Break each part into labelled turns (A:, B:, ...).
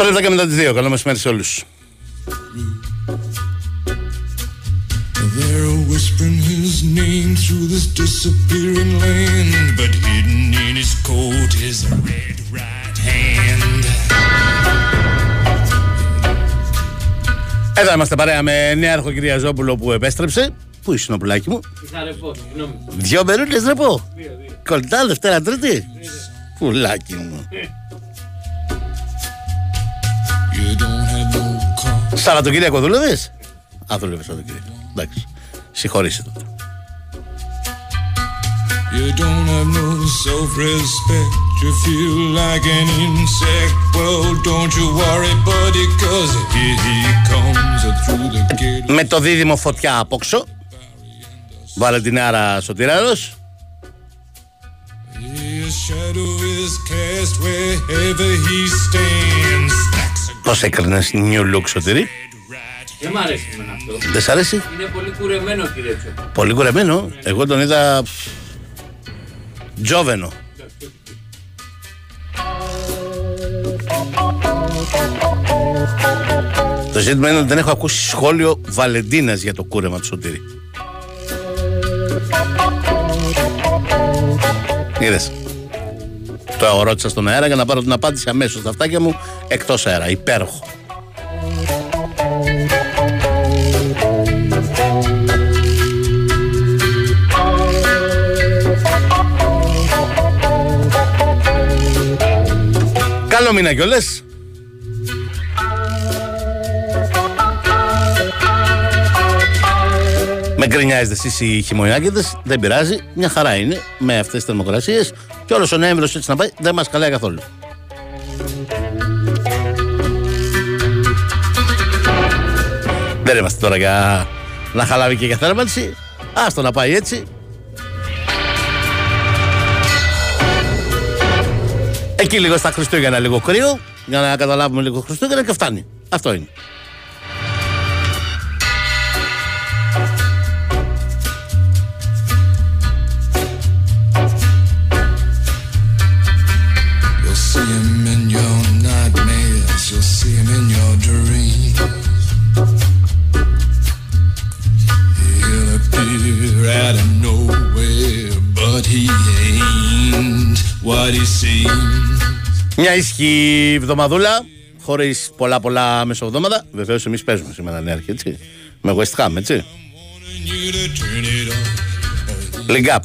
A: 8 λεπτά και μετά τις 2. Καλό μεσημέρι σε όλους. They're whispering his name through this disappearing land, but hidden in his coat is a red right hand. Εδώ είμαστε παρέα με νέαρχο κυρία Ζόπουλο που επέστρεψε. Πού είσαι ο πουλάκι μου;
B: Είχα ρεπό, συγγνώμη.
A: Δυο μερούλες ρεπό.
B: Δύο, δύο.
A: Κολλητά Δευτέρα Τρίτη. Πουλάκι μου. Σαββατοκύριακο δούλευες. Α, δούλευες Σαββατοκύριακο. Εντάξει. Συγχωρήστε τότε.
C: You don't have no self-respect. You feel like an insect. Well, don't you worry, buddy, cause here he comes through the gate.
A: Με το δίδυμο φωτιά απόξω. Βαλεντινάρα Σωτηράρος.
C: His shadow is cast wherever he stands. Stacks of
A: Πώς έκρινες new look Σωτηρή.
B: Δεν μ' αρέσει εμένα αυτό.
A: Δεν σ' αρέσει;
B: Είναι πολύ κουρεμένο, κύριε Τσο.
A: Πολύ κουρεμένο. Εγώ τον είδα... πφ, Τζόβενο. Το ζήτημα είναι ότι δεν έχω ακούσει σχόλιο Βαλεντίνας για το κούρεμα του Σωτήρη. Είδες. Το ρώτησα στον αέρα για να πάρω την απάντηση αμέσως στα αυτάκια μου εκτός αέρα. Υπέροχο. Καλό μήνα κιόλας. Με γκρινιάζετε εσείς οι χειμωνιάκητε, δεν πειράζει, μια χαρά είναι με αυτές τις θερμοκρασίες και όλος ο Νοέμβριο έτσι να πάει δεν μας καλάει καθόλου. Δεν είμαστε τώρα για να χαλάβει και για θέρμανση. Άστο να πάει έτσι. Εκεί λίγο στα Χριστούγεννα λίγο κρύο, για να καταλάβουμε λίγο Χριστούγεννα και φτάνει. Αυτό είναι.
C: But he ain't what he seems.
A: Μια ισχύ εβδομαδούλα, χωρίς πολλά πολλά μεσοβδόματα. Βεβαίως εμείς παίζουμε σήμερα νέαρχη, έτσι. Με West Ham, έτσι.
C: Wanting you to turn it on.
A: League Up.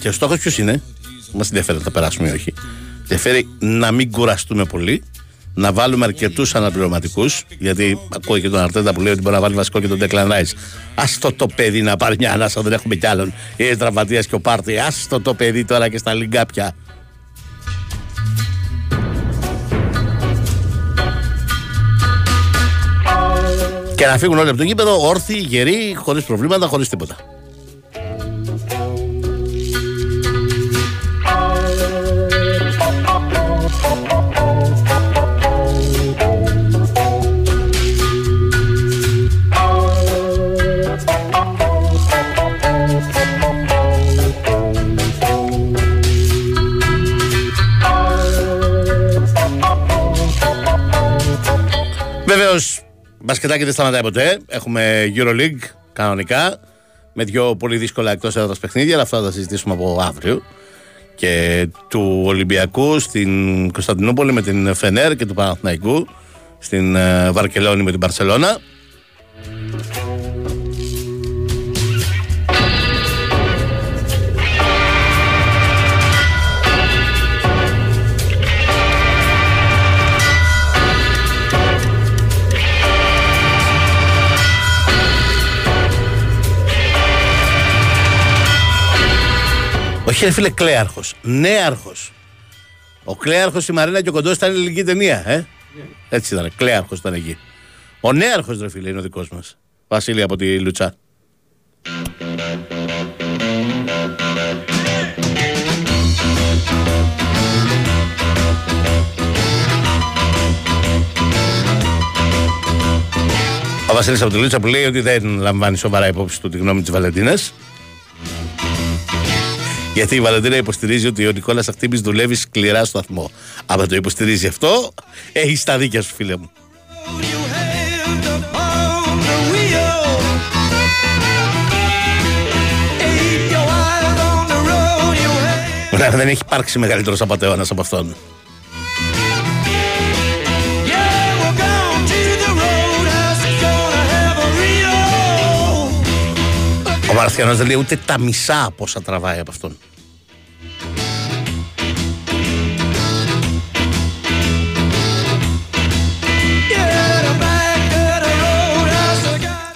A: Και ο στόχος ποιος είναι, μας ενδιαφέρει να τα περάσουμε ή όχι. Ενδιαφέρει να μην κουραστούμε πολύ, να βάλουμε αρκετούς αναπληρωματικούς. Γιατί ακούω και τον Αρτέντα που λέει ότι μπορεί να βάλει βασικό και τον Declan Rice. Άστο το παιδί να πάρει μια ανάσα, δεν έχουμε κι άλλον. Είναι τραυματία και ο Πάρτι. Άστο το παιδί τώρα και στα League Up πια. Και να φύγουν όλοι από το γήπεδο όρθιοι, γεροί, χωρίς προβλήματα, χωρίς τίποτα. Βεβαίως, μπασκετάκι δεν σταματάει ποτέ. Έχουμε Euroleague κανονικά. Με δύο πολύ δύσκολα εκτός έδρας παιχνίδια, αλλά αυτά θα τα συζητήσουμε από αύριο. Και του Ολυμπιακού στην Κωνσταντινούπολη με την Φενέρ και του Παναθηναϊκού στην ε, Βαρκελόνη με την Παρσελώνα. Όχι, ρε φίλε, κλέαρχος. Νέαρχος. Ο κλέαρχος η Μαρίνα και ο κοντός ήταν ελληνική ταινία, ε. Έτσι ήταν. Κλέαρχος ήταν εκεί. Ο νέαρχος, ρε φίλε, είναι ο δικός μας. Βασίλη από τη Λουτσά. Ο Βασίλης από τη Λούτσα που λέει ότι δεν λαμβάνει σοβαρά υπόψη του τη γνώμη της Βαλεντίνας. Γιατί η Βαλεντίνα υποστηρίζει ότι ο Νικόλας Ακτήμπη δουλεύει σκληρά στο αθμό. Αν το υποστηρίζει αυτό, έχει τα δίκια σου, φίλε μου. δεν έχει υπάρξει μεγαλύτερος απαταιώνας από αυτόν. Ο Μαρθιανός δεν λέει ούτε τα μισά πόσα τραβάει από αυτόν.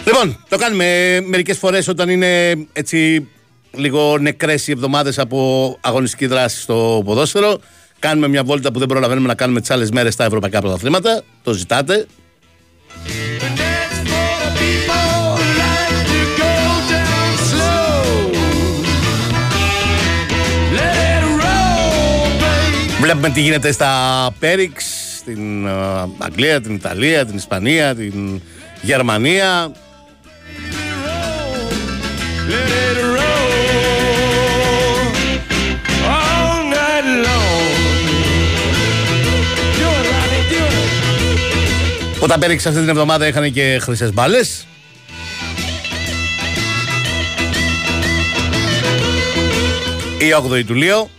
A: Λοιπόν, το κάνουμε μερικές φορές όταν είναι έτσι λίγο νεκρές οι εβδομάδες από αγωνιστική δράση στο ποδόσφαιρο. Κάνουμε μια βόλτα που δεν προλαβαίνουμε να κάνουμε τις άλλες μέρες στα ευρωπαϊκά πρωταθλήματα. Το ζητάτε. Βλέπουμε τι γίνεται στα Πέριξ, στην Αγγλία, την Ιταλία, την Ισπανία, την Γερμανία. Όταν πέριξε αυτή την εβδομάδα είχαν και χρυσές μπάλες. Η 8η του Λίο.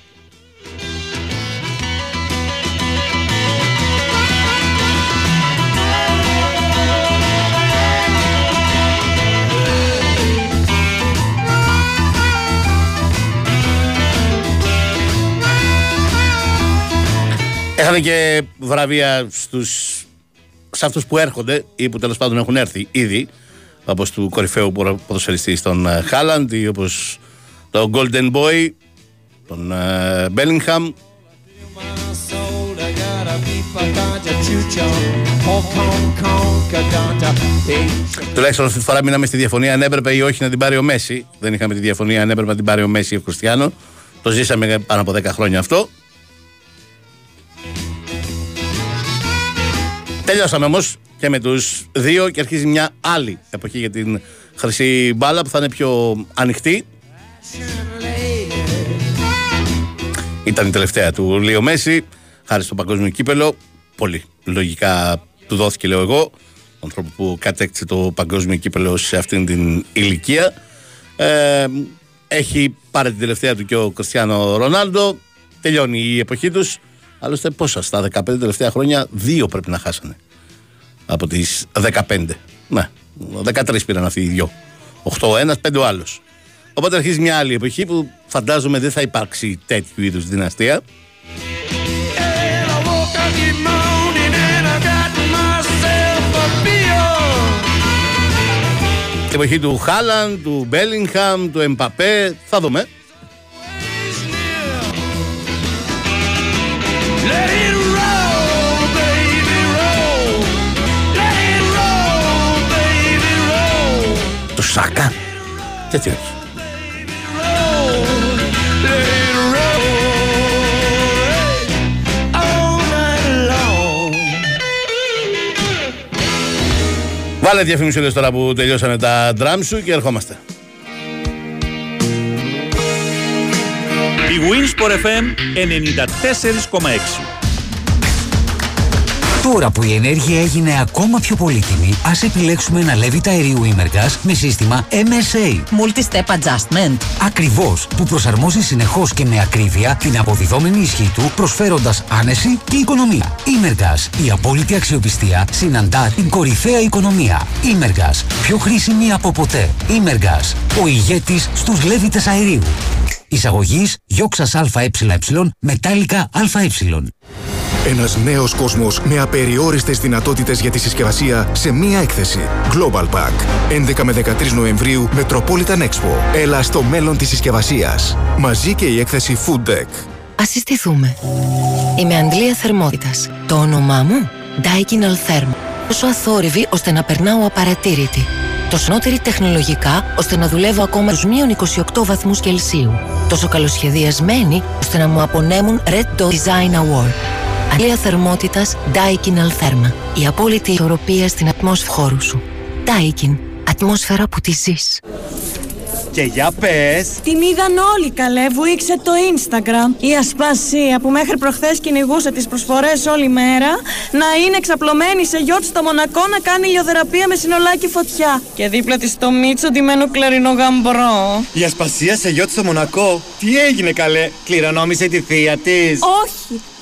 A: Έχανε και βραβεία στους, σε αυτούς που έρχονται ή που τέλος πάντων έχουν έρθει ήδη όπως του κορυφαίου ποδοσφαιριστή στον Χάλαντ ή όπως το Golden Boy τον Bellingham Τουλάχιστον αυτή τη φορά μείναμε στη διαφωνία αν έπρεπε ή όχι να την πάρει ο Μέση. Δεν είχαμε τη διαφωνία αν έπρεπε να την πάρει ο Μέση ή ο Χριστιανό. Το ζήσαμε πάνω από 10 χρόνια αυτό. Τελειώσαμε όμως και με τους δύο και αρχίζει μια άλλη εποχή για την χρυσή μπάλα που θα είναι πιο ανοιχτή. Ήταν η τελευταία του Λίο Μέση, χάρη στο παγκόσμιο κύπελο. Πολύ λογικά του δόθηκε, λέω εγώ, άνθρωπο που κατέκτησε το παγκόσμιο κύπελο σε αυτήν την ηλικία. Ε, έχει πάρει την τελευταία του και ο Κριστιανό Ρονάλντο. Τελειώνει η εποχή τους. Άλλωστε πόσα, στα 15 τελευταία χρόνια δύο πρέπει να χάσανε. Από τις 15. Ναι, 13 πήραν αυτοί οι δυο. 8 ο ένας, 5 ο άλλος. Οπότε αρχίζει μια άλλη εποχή που φαντάζομαι δεν θα υπάρξει τέτοιου είδους δυναστεία. Την εποχή του Χάλαν, του Μπέλιγχαμ, του Εμπαπέ, θα δούμε. Το Σάκα. Γιατί όχι. Βάλε διαφημισούλες τώρα που τελειώσανε τα ντραμ σου και ερχόμαστε.
D: Η Winsport FM 94,6
E: Τώρα που η ενέργεια έγινε ακόμα πιο πολύτιμη, ας επιλέξουμε ένα Levit αερίου Imergas με σύστημα MSA.
F: Multi-step adjustment.
E: Ακριβώς, που προσαρμόζει συνεχώς και με ακρίβεια την αποδιδόμενη ισχύ του, προσφέροντας άνεση και οικονομία. Imergas, η απόλυτη αξιοπιστία συναντά την κορυφαία οικονομία. Imergas, πιο χρήσιμη από ποτέ. Imergas, ο ηγέτης στους Λέβητε αερίου. Εισαγωγής Γιώξα ΑΕ μετάλλικα ΑΕ.
G: Ένας νέος κόσμος με απεριόριστες δυνατότητες για τη συσκευασία σε μία έκθεση. Global Pack. 11 με 13 Νοεμβρίου Metropolitan Expo. Έλα στο μέλλον της συσκευασίας. Μαζί και η έκθεση Food Deck.
F: Ας συστηθούμε. Είμαι Αντλία Θερμότητας. Το όνομά μου Daikin Altherm. Τόσο αθόρυβη ώστε να περνάω απαρατήρητη. Τόσο νότερη τεχνολογικά ώστε να δουλεύω ακόμα στους μείον 28 βαθμούς Κελσίου. Τόσο καλοσχεδιασμένη ώστε να μου απονέμουν Red Dot Design Award. Αλία θερμότητας Daikin Altherma. Η απόλυτη ισορροπία στην ατμόσφαιρα χώρου σου. Daikin. Ατμόσφαιρα που τη ζεις.
H: Και για πες.
I: Την είδαν όλοι καλέ, βουήξε το Instagram. Η Ασπασία που μέχρι προχθές κυνηγούσε τις προσφορές όλη μέρα να είναι εξαπλωμένη σε γιότ στο Μονακό να κάνει ηλιοθεραπεία με συνολάκι φωτιά. Και δίπλα της το Μίτσο ντυμένο κλαρινό γαμπρό.
H: Η Ασπασία σε γιότ στο Μονακό. Τι έγινε καλέ. Κληρονόμησε τη θεία της.
I: Όχι,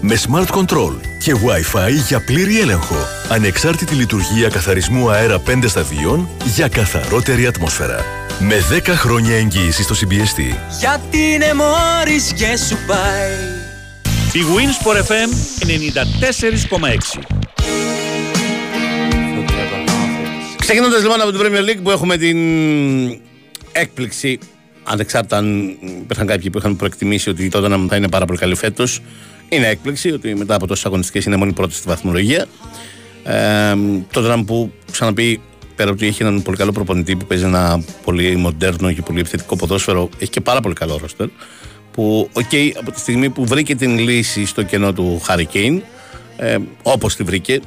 J: Με Smart Control και Wi-Fi για πλήρη έλεγχο. Ανεξάρτητη λειτουργία καθαρισμού αέρα 5 σταδίων για καθαρότερη ατμόσφαιρα. Με 10 χρόνια εγγύηση στο CBST.
K: Γιατί είναι μόρις και σου πάει.
D: Η Winsport FM 94,6.
A: Ξεκινώντας λοιπόν από την Premier League που έχουμε την έκπληξη ανεξάρτητα αν υπήρχαν κάποιοι που είχαν προεκτιμήσει ότι τότε να θα είναι πάρα πολύ καλή φέτος. Είναι έκπληξη ότι μετά από τόσες αγωνιστικές είναι μόνη πρώτη στη βαθμολογία. Ε, τότε που ξαναπεί πέρα ότι έχει έναν πολύ καλό προπονητή που παίζει ένα πολύ μοντέρνο και πολύ επιθετικό ποδόσφαιρο, έχει και πάρα πολύ καλό ρόστερ. Που, OK, okay, από τη στιγμή που βρήκε την λύση στο κενό του Harry Kane, ε, όπως τη βρήκε,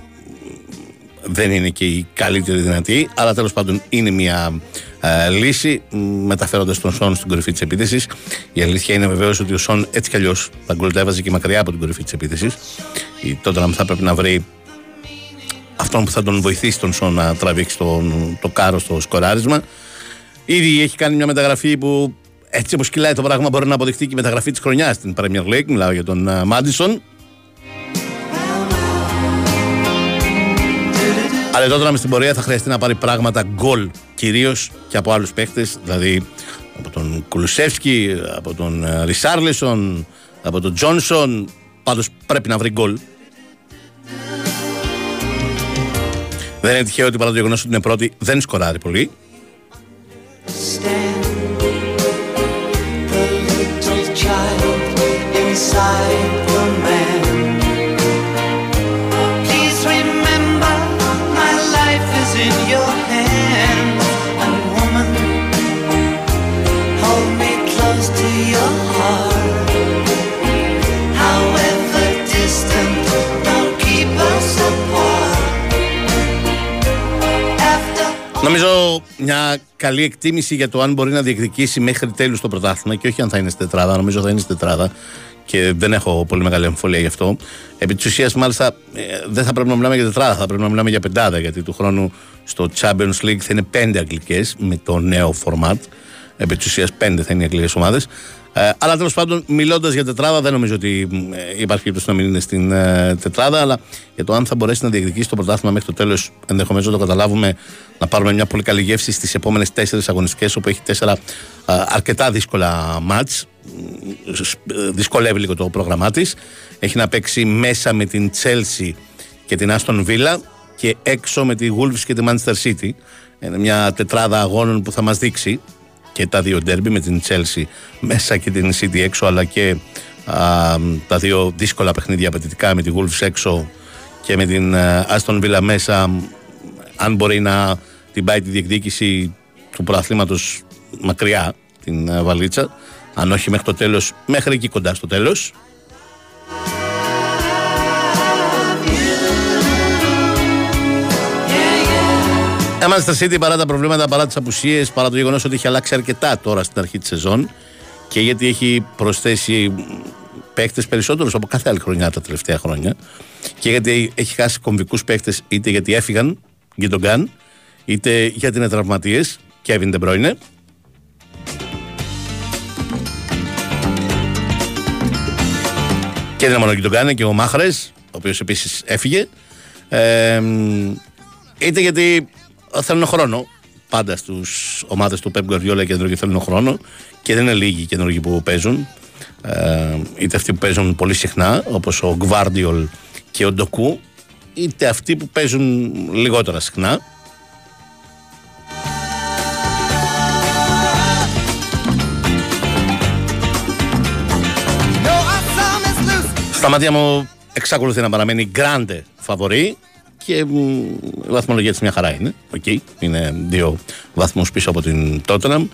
A: δεν είναι και η καλύτερη δυνατή, αλλά τέλος πάντων είναι μια ε, λύση μεταφέροντας τον Σον στην κορυφή της επίθεσης. Η αλήθεια είναι βεβαίως ότι ο Σον έτσι κι αλλιώς θα γκολ θα έβαζε και μακριά από την κορυφή της επίθεσης. Η Τότραμ θα πρέπει να βρει αυτόν που θα τον βοηθήσει τον Σον να τραβήξει τον, το κάρο στο σκοράρισμα. Ήδη έχει κάνει μια μεταγραφή που έτσι όπως κυλάει το πράγμα μπορεί να αποδειχθεί και η μεταγραφή της χρονιάς στην Premier League. Μιλάω για τον Μάντισον. Αλλά τότε στην πορεία θα χρειαστεί να πάρει πράγματα γκολ κυρίως και από άλλους παίχτες, δηλαδή από τον Κουλουσεύσκι, από τον ε, Ρισάρλισον, από τον Τζόνσον. Πάντως πρέπει να βρει γκολ. Δεν είναι τυχαίο ότι παρά το γεγονός ότι είναι πρώτη δεν σκοράρει πολύ. Νομίζω μια καλή εκτίμηση για το αν μπορεί να διεκδικήσει μέχρι τέλους το πρωτάθλημα και όχι αν θα είναι στη τετράδα. Νομίζω θα είναι στη τετράδα και δεν έχω πολύ μεγάλη εμφολία γι' αυτό. Επί της ουσίας, μάλιστα, ε, δεν θα πρέπει να μιλάμε για τετράδα, θα πρέπει να μιλάμε για πεντάδα. Γιατί του χρόνου στο Champions League θα είναι πέντε αγγλικές με το νέο format. Επί της ουσίας, πέντε θα είναι οι αγγλικές ομάδες. Ε, αλλά τέλος πάντων, μιλώντας για τετράδα, δεν νομίζω ότι ε, υπάρχει περίπτωση να μην είναι στην ε, τετράδα. Αλλά για το αν θα μπορέσει να διεκδικήσει το πρωτάθλημα μέχρι το τέλος, ενδεχομένως να το καταλάβουμε, να πάρουμε μια πολύ καλή γεύση στις επόμενες τέσσερις αγωνιστικές, όπου έχει τέσσερα αρκετά δύσκολα μάτς. Δυσκολεύει λίγο το πρόγραμμά της. Έχει να παίξει μέσα με την Chelsea και την Aston Villa και έξω με τη Wolves και τη Manchester City. Είναι μια τετράδα αγώνων που θα μας δείξει και τα δύο ντέρμπι με την Chelsea μέσα και την City έξω αλλά και α, τα δύο δύσκολα παιχνίδια απαιτητικά με τη Wolves έξω και με την Aston Villa μέσα. Αν μπορεί να την πάει τη διεκδίκηση του προαθλήματος μακριά την βαλίτσα αν όχι μέχρι το τέλος μέχρι εκεί κοντά στο τέλος Είμαστε City παρά τα προβλήματα, παρά τις απουσίες, παρά το γεγονός ότι έχει αλλάξει αρκετά τώρα στην αρχή της σεζόν και γιατί έχει προσθέσει παίκτες περισσότερους από κάθε άλλη χρονιά τα τελευταία χρόνια και γιατί έχει χάσει κομβικούς παίκτες είτε γιατί έφυγαν, Γκίντογκαν, είτε γιατί είναι τραυματίες, Kevin De Bruyne. Και δεν είναι μόνο ο Γκίντογκαν, και ο Μάχρες, ο οποίος επίσης έφυγε. Ε, είτε γιατί θέλουν χρόνο. Πάντα στους ομάδες του Pep Guardiola και θέλουν χρόνο και δεν είναι λίγοι οι καινούργοι που παίζουν. Ε, είτε αυτοί που παίζουν πολύ συχνά, όπως ο Γκβάρντιολ και ο Ντοκού, είτε αυτοί που παίζουν λιγότερα συχνά. Στα μάτια μου εξακολουθεί να παραμένει γκράντε φαβορή και μ, η βαθμολογία της μια χαρά είναι. Οκ, είναι δύο βαθμούς πίσω από την Tottenham.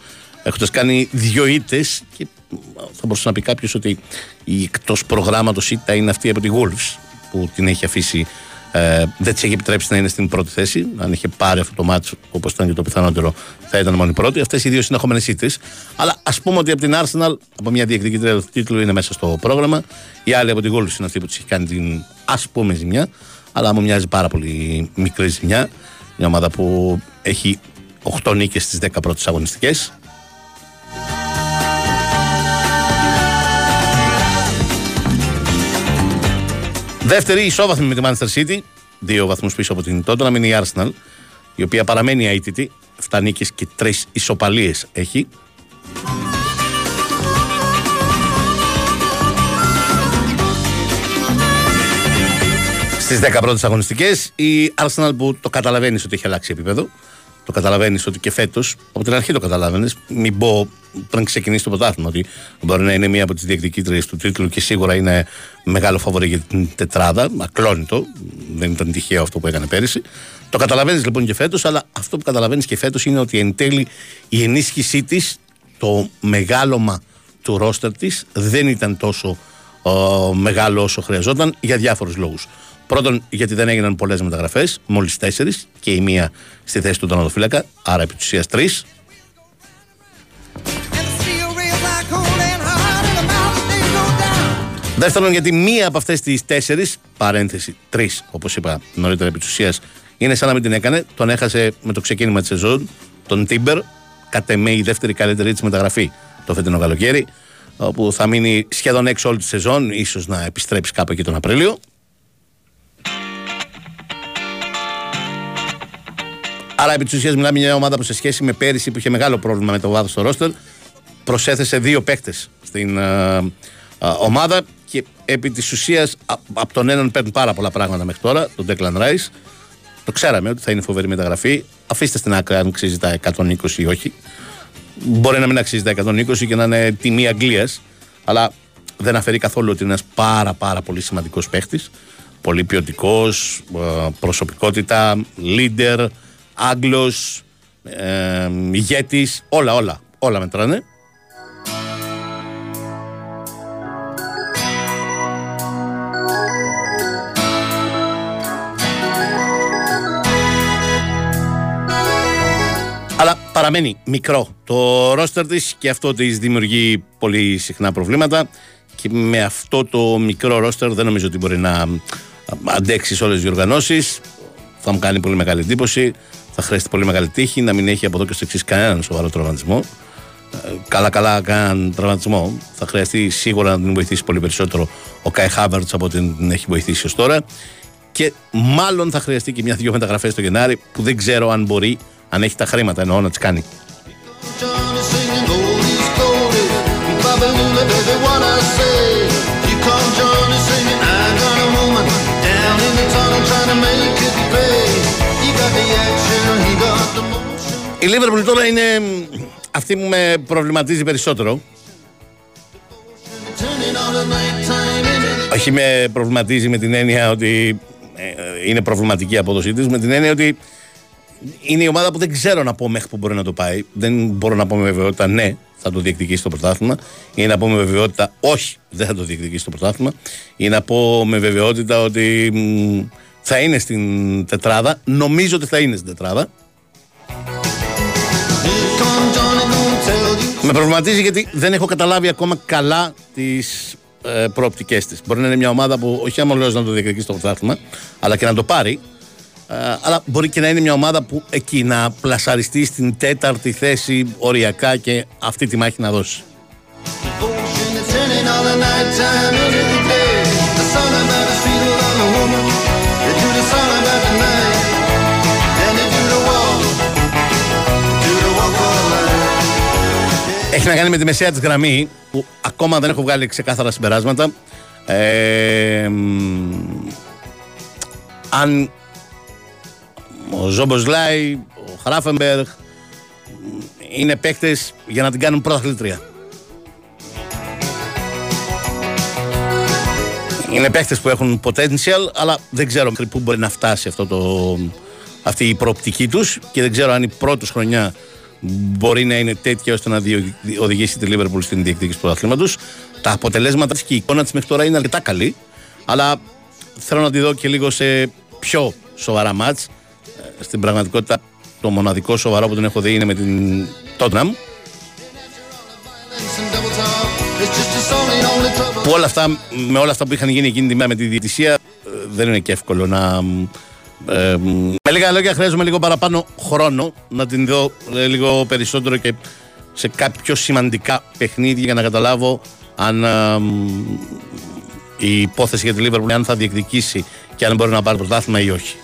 A: Έχοντας κάνει δύο ήττες και μ, θα μπορούσε να πει κάποιος ότι η εκτός προγράμματος ήττα είναι αυτή από τη Wolves που την έχει αφήσει ε, δεν της έχει επιτρέψει να είναι στην πρώτη θέση. Αν είχε πάρει αυτό το ματς, όπως ήταν και το πιθανότερο, θα ήταν μόνη πρώτη. Αυτές οι δύο συνεχόμενες ήττες. Αλλά ας πούμε ότι από την Arsenal, από μια διεκδικήτρια του τίτλου, είναι μέσα στο πρόγραμμα. Η άλλη από την Wolves είναι αυτή που της έχει κάνει την ας πούμε ζημιά. Αλλά μου μοιάζει πάρα πολύ μικρή ζημιά. Μια ομάδα που έχει 8 νίκες στις 10 πρώτες αγωνιστικές. Δεύτερη ισόβαθμη με τη Manchester City. Δύο βαθμούς πίσω από την Tottenham είναι η Arsenal, η οποία παραμένει αίτητη. 7 νίκες και 3 ισοπαλίες έχει. Στις 10 πρώτες αγωνιστικές, η Arsenal που το καταλαβαίνεις ότι έχει αλλάξει επίπεδο. Το καταλαβαίνεις ότι και φέτος, από την αρχή το καταλάβαινε. Μην πω πριν ξεκινήσει το πρωτάθλημα, ότι μπορεί να είναι μία από τις διεκδικήτριες του τίτλου και σίγουρα είναι μεγάλο φαβορή για την τετράδα. Ακλόνητο. Δεν ήταν τυχαίο αυτό που έκανε πέρυσι. Το καταλαβαίνεις λοιπόν και φέτος, αλλά αυτό που καταλαβαίνεις και φέτος είναι ότι εν τέλει η ενίσχυσή της, το μεγάλωμα του ρόστερ της δεν ήταν τόσο ο, μεγάλο όσο χρειαζόταν για διάφορους λόγους. Πρώτον, γιατί δεν έγιναν πολλές μεταγραφές, μόλις τέσσερις και η μία στη θέση του τερματοφύλακα, άρα επί της ουσίας τρεις. Δεύτερον, γιατί μία από αυτές τις τέσσερις, παρένθεση τρεις, όπως είπα νωρίτερα επί της ουσίας, είναι σαν να μην την έκανε. Τον έχασε με το ξεκίνημα της σεζόν, τον Τίμπερ, κατ' εμέ η δεύτερη καλύτερη της μεταγραφή το φετινό καλοκαίρι, όπου θα μείνει σχεδόν έξω όλη τη σεζόν, ίσως να επιστρέψει κάπου εκεί τον Απρίλιο. Άρα, επί της ουσίας, μιλάμε για μια ομάδα που σε σχέση με πέρυσι που είχε μεγάλο πρόβλημα με το βάθος στο ρόστερ, προσέθεσε δύο παίκτες στην ε, ε, ομάδα και επί της ουσίας από τον έναν παίρνουν πάρα πολλά πράγματα μέχρι τώρα, τον Declan Rice. Το ξέραμε ότι θα είναι φοβερή μεταγραφή. Αφήστε στην άκρη αν αξίζει τα 120 ή όχι. Μπορεί να μην αξίζει τα 120 και να είναι τιμή Αγγλίας, αλλά δεν αφαιρεί καθόλου ότι είναι ένας πάρα πάρα πολύ σημαντικός παίχτη. Πολύ ποιοτικός, προσωπικότητα, leader, Άγγλος, ε, ηγέτης, όλα, όλα, όλα μετράνε. Αλλά παραμένει μικρό το ρόστερ της και αυτό της δημιουργεί πολύ συχνά προβλήματα και με αυτό το μικρό ρόστερ δεν νομίζω ότι μπορεί να αντέξεις σε όλες τις διοργανώσεις θα μου κάνει πολύ μεγάλη εντύπωση θα χρειαστεί πολύ μεγάλη τύχη να μην έχει από εδώ και στο εξής κανέναν σοβαρό τραυματισμό. Καλά-καλά κανέναν τραυματισμό. Θα χρειαστεί σίγουρα να την βοηθήσει πολύ περισσότερο ο Κάι Χάβερτ από ό,τι την έχει βοηθήσει ως τώρα. Και μάλλον θα χρειαστεί και μια-δυο μεταγραφές το Γενάρη που δεν ξέρω αν μπορεί, αν έχει τα χρήματα εννοώ να τις κάνει. Η Λίβερπουλ τώρα είναι αυτή που με προβληματίζει περισσότερο. Όχι με προβληματίζει με την έννοια ότι ε, είναι προβληματική η απόδοσή της, με την έννοια ότι είναι η ομάδα που δεν ξέρω να πω μέχρι που μπορεί να το πάει. Δεν μπορώ να πω με βεβαιότητα ναι, θα το διεκδικήσει το πρωτάθλημα, ή να πω με βεβαιότητα όχι, δεν θα το διεκδικήσει το πρωτάθλημα, ή να πω με βεβαιότητα ότι θα είναι στην τετράδα. Νομίζω ότι θα είναι στην τετράδα. Με προβληματίζει γιατί δεν έχω καταλάβει ακόμα καλά τις ε, προοπτικές της. Μπορεί να είναι μια ομάδα που όχι άμα λέω να το διεκδικήσει το πρωτάθλημα, αλλά και να το πάρει. Ε, αλλά μπορεί και να είναι μια ομάδα που εκεί να πλασαριστεί στην τέταρτη θέση οριακά και αυτή τη μάχη να δώσει. Έχει να κάνει με τη μεσαία της γραμμή που ακόμα δεν έχω βγάλει ξεκάθαρα συμπεράσματα. Ε, αν ο Ζόμπος Λάι, ο Χράφενμπεργκ είναι παίκτες για να την κάνουν πρώτα Είναι παίχτε που έχουν potential, αλλά δεν ξέρω πού μπορεί να φτάσει αυτό το, αυτή η προοπτική τους και δεν ξέρω αν η πρώτη χρονιά μπορεί να είναι τέτοια ώστε να διο- οδηγήσει τη Liverpool στην διεκδίκηση του αθλήματος. Τα αποτελέσματα της και η εικόνα της μέχρι τώρα είναι αρκετά καλή, αλλά θέλω να τη δω και λίγο σε πιο σοβαρά μάτς. Ε, Στην πραγματικότητα, το μοναδικό σοβαρό που τον έχω δει είναι με την Tottenham. Που όλα αυτά, με όλα αυτά που είχαν γίνει εκείνη τη μέρα με τη διαιτησία, ε, δεν είναι και εύκολο να. Ε, με λίγα λόγια, χρειάζομαι λίγο παραπάνω χρόνο να την δω ε, λίγο περισσότερο και σε κάποια πιο σημαντικά παιχνίδια για να καταλάβω αν ε, μ, η υπόθεση για τη Liverpool αν θα διεκδικήσει και αν μπορεί να πάρει πρωτάθλημα ή όχι.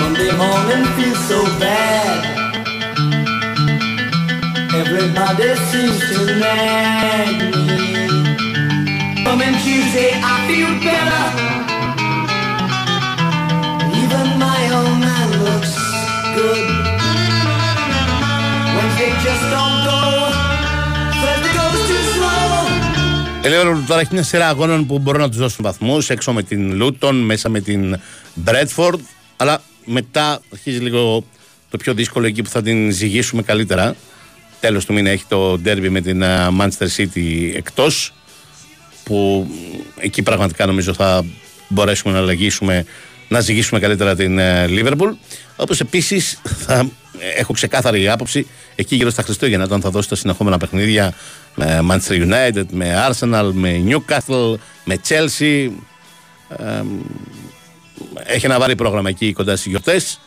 K: Monday morning feels so bad. Everybody seems to nag me. Coming Tuesday, I feel better. Even my old man looks good. Wednesday just don't go. Thursday goes too slow.
A: Η Liverpool τώρα έχει μια σειρά αγώνων που μπορούν να τους δώσουν βαθμούς έξω με την Λούτον, μέσα με την Μπρέτφορντ. Αλλά μετά αρχίζει λίγο το πιο δύσκολο εκεί που θα την ζυγίσουμε καλύτερα. Τέλος του μήνα έχει το ντέρμπι με την ε, Manchester City εκτός. Που μ, εκεί πραγματικά νομίζω θα μπορέσουμε να λαγίσουμε, να ζυγίσουμε καλύτερα την ε, Liverpool. Όπως επίσης θα έχω ξεκάθαρη άποψη εκεί γύρω στα Χριστούγεννα, όταν θα δώσει τα συνεχόμενα παιχνίδια με Manchester United, με Arsenal, με Newcastle, με Chelsea. Ε, έχει ένα βαρύ πρόγραμμα εκεί κοντά στις γιορτές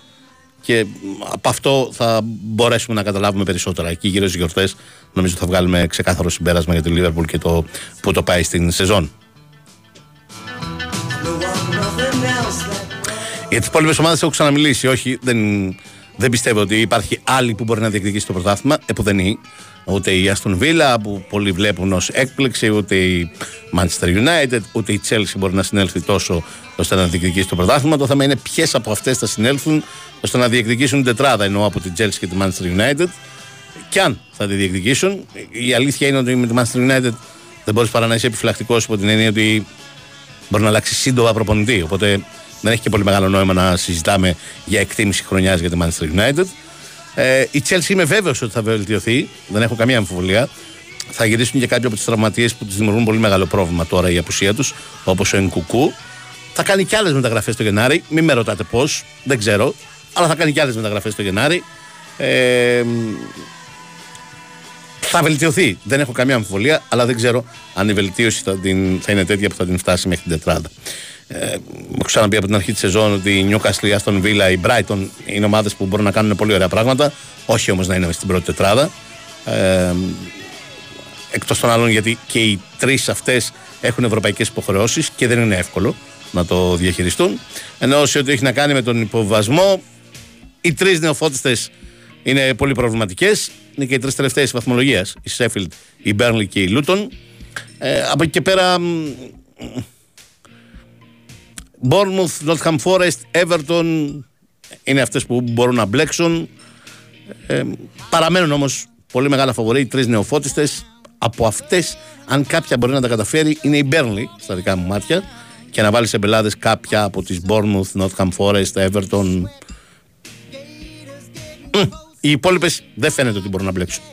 A: και από αυτό θα μπορέσουμε να καταλάβουμε περισσότερα. Εκεί γύρω στις γιορτές νομίζω θα βγάλουμε ξεκάθαρο συμπέρασμα για τη Liverpool και το που το πάει στην σεζόν.
K: Nothing else that
A: Για τις υπόλοιπες ομάδες έχω ξαναμιλήσει. Όχι, δεν, δεν πιστεύω ότι υπάρχει άλλη που μπορεί να διεκδικήσει το πρωτάθλημα. Επουδενή. Ούτε η Aston Villa που πολλοί βλέπουν ως έκπληξη, ούτε η Manchester United, ούτε η Chelsea μπορεί να συνέλθει τόσο ώστε να διεκδικήσει το πρωτάθλημα. Το θέμα είναι ποιες από αυτές θα συνέλθουν ώστε να διεκδικήσουν την τετράδα. Εννοώ από την Chelsea και τη Manchester United. Και αν θα τη διεκδικήσουν, η αλήθεια είναι ότι με τη Manchester United δεν μπορείς παρά να είσαι επιφυλακτικός υπό την έννοια ότι μπορεί να αλλάξει σύντομα προπονητή. Οπότε δεν έχει και πολύ μεγάλο νόημα να συζητάμε για εκτίμηση χρονιάς για τη Manchester United. Ε, η Chelsea είμαι βέβαιος ότι θα βελτιωθεί, δεν έχω καμία αμφιβολία. Θα γυρίσουν και κάποιοι από τις τραυματίες που τους δημιουργούν πολύ μεγάλο πρόβλημα τώρα η απουσία τους, όπως ο Ενκουκού. Θα κάνει και άλλες μεταγραφές το Γενάρη. Μην με ρωτάτε πώς, δεν ξέρω. Αλλά θα κάνει και άλλες μεταγραφές το Γενάρη. Ε, θα βελτιωθεί. Δεν έχω καμία αμφιβολία, αλλά δεν ξέρω αν η βελτίωση θα, την, θα είναι τέτοια που θα την φτάσει μέχρι την τετράδα. Ε, έχω ξαναπεί από την αρχή της σεζόν ότι η Newcastle, η Aston Villa, η Brighton είναι ομάδες που μπορούν να κάνουν πολύ ωραία πράγματα. Όχι όμως να είναι μες στην πρώτη τετράδα. Ε, Εκτός των άλλων, γιατί και οι τρεις αυτές έχουν ευρωπαϊκές υποχρεώσεις και δεν είναι εύκολο να το διαχειριστούν. Ενώ σε ό,τι έχει να κάνει με τον υποβασμό, οι τρεις νεοφώτιστες είναι πολύ προβληματικές. Είναι και οι τρεις τελευταίες βαθμολογίας. Η Sheffield, η Burnley και η Luton. Ε, από εκεί και πέρα. Μ, Bournemouth, Nottingham Forest, Everton είναι αυτές που μπορούν να μπλέξουν. Ε, παραμένουν όμως πολύ μεγάλα φαβορή, οι τρεις νεοφώτιστες. Από αυτές, αν κάποια μπορεί να τα καταφέρει, είναι η Burnley, στα δικά μου μάτια. Και να βάλει σε μπελάδες κάποια από τις Bournemouth, Nottingham Forest, Everton. Μμ, Οι υπόλοιπες δεν φαίνεται ότι μπορούν να μπλέξουν.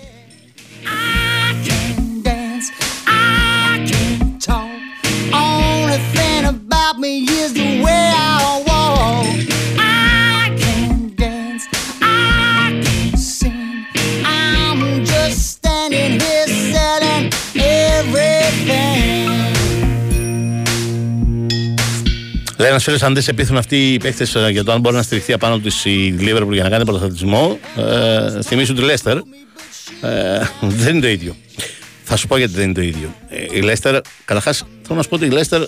A: Λέει ένας φίλος, αν δεν σε πείθουν αυτοί οι παίχτε για το αν μπορεί να στηριχθεί απάνω του η Liverpool για να κάνει πρωταθλητισμό, ε, θυμίσου τη Λέστερ. Ε, δεν είναι το ίδιο. Θα σου πω γιατί δεν είναι το ίδιο. Ε, η Λέστερ, καταρχάς, θέλω να σου πω ότι η Λέστερ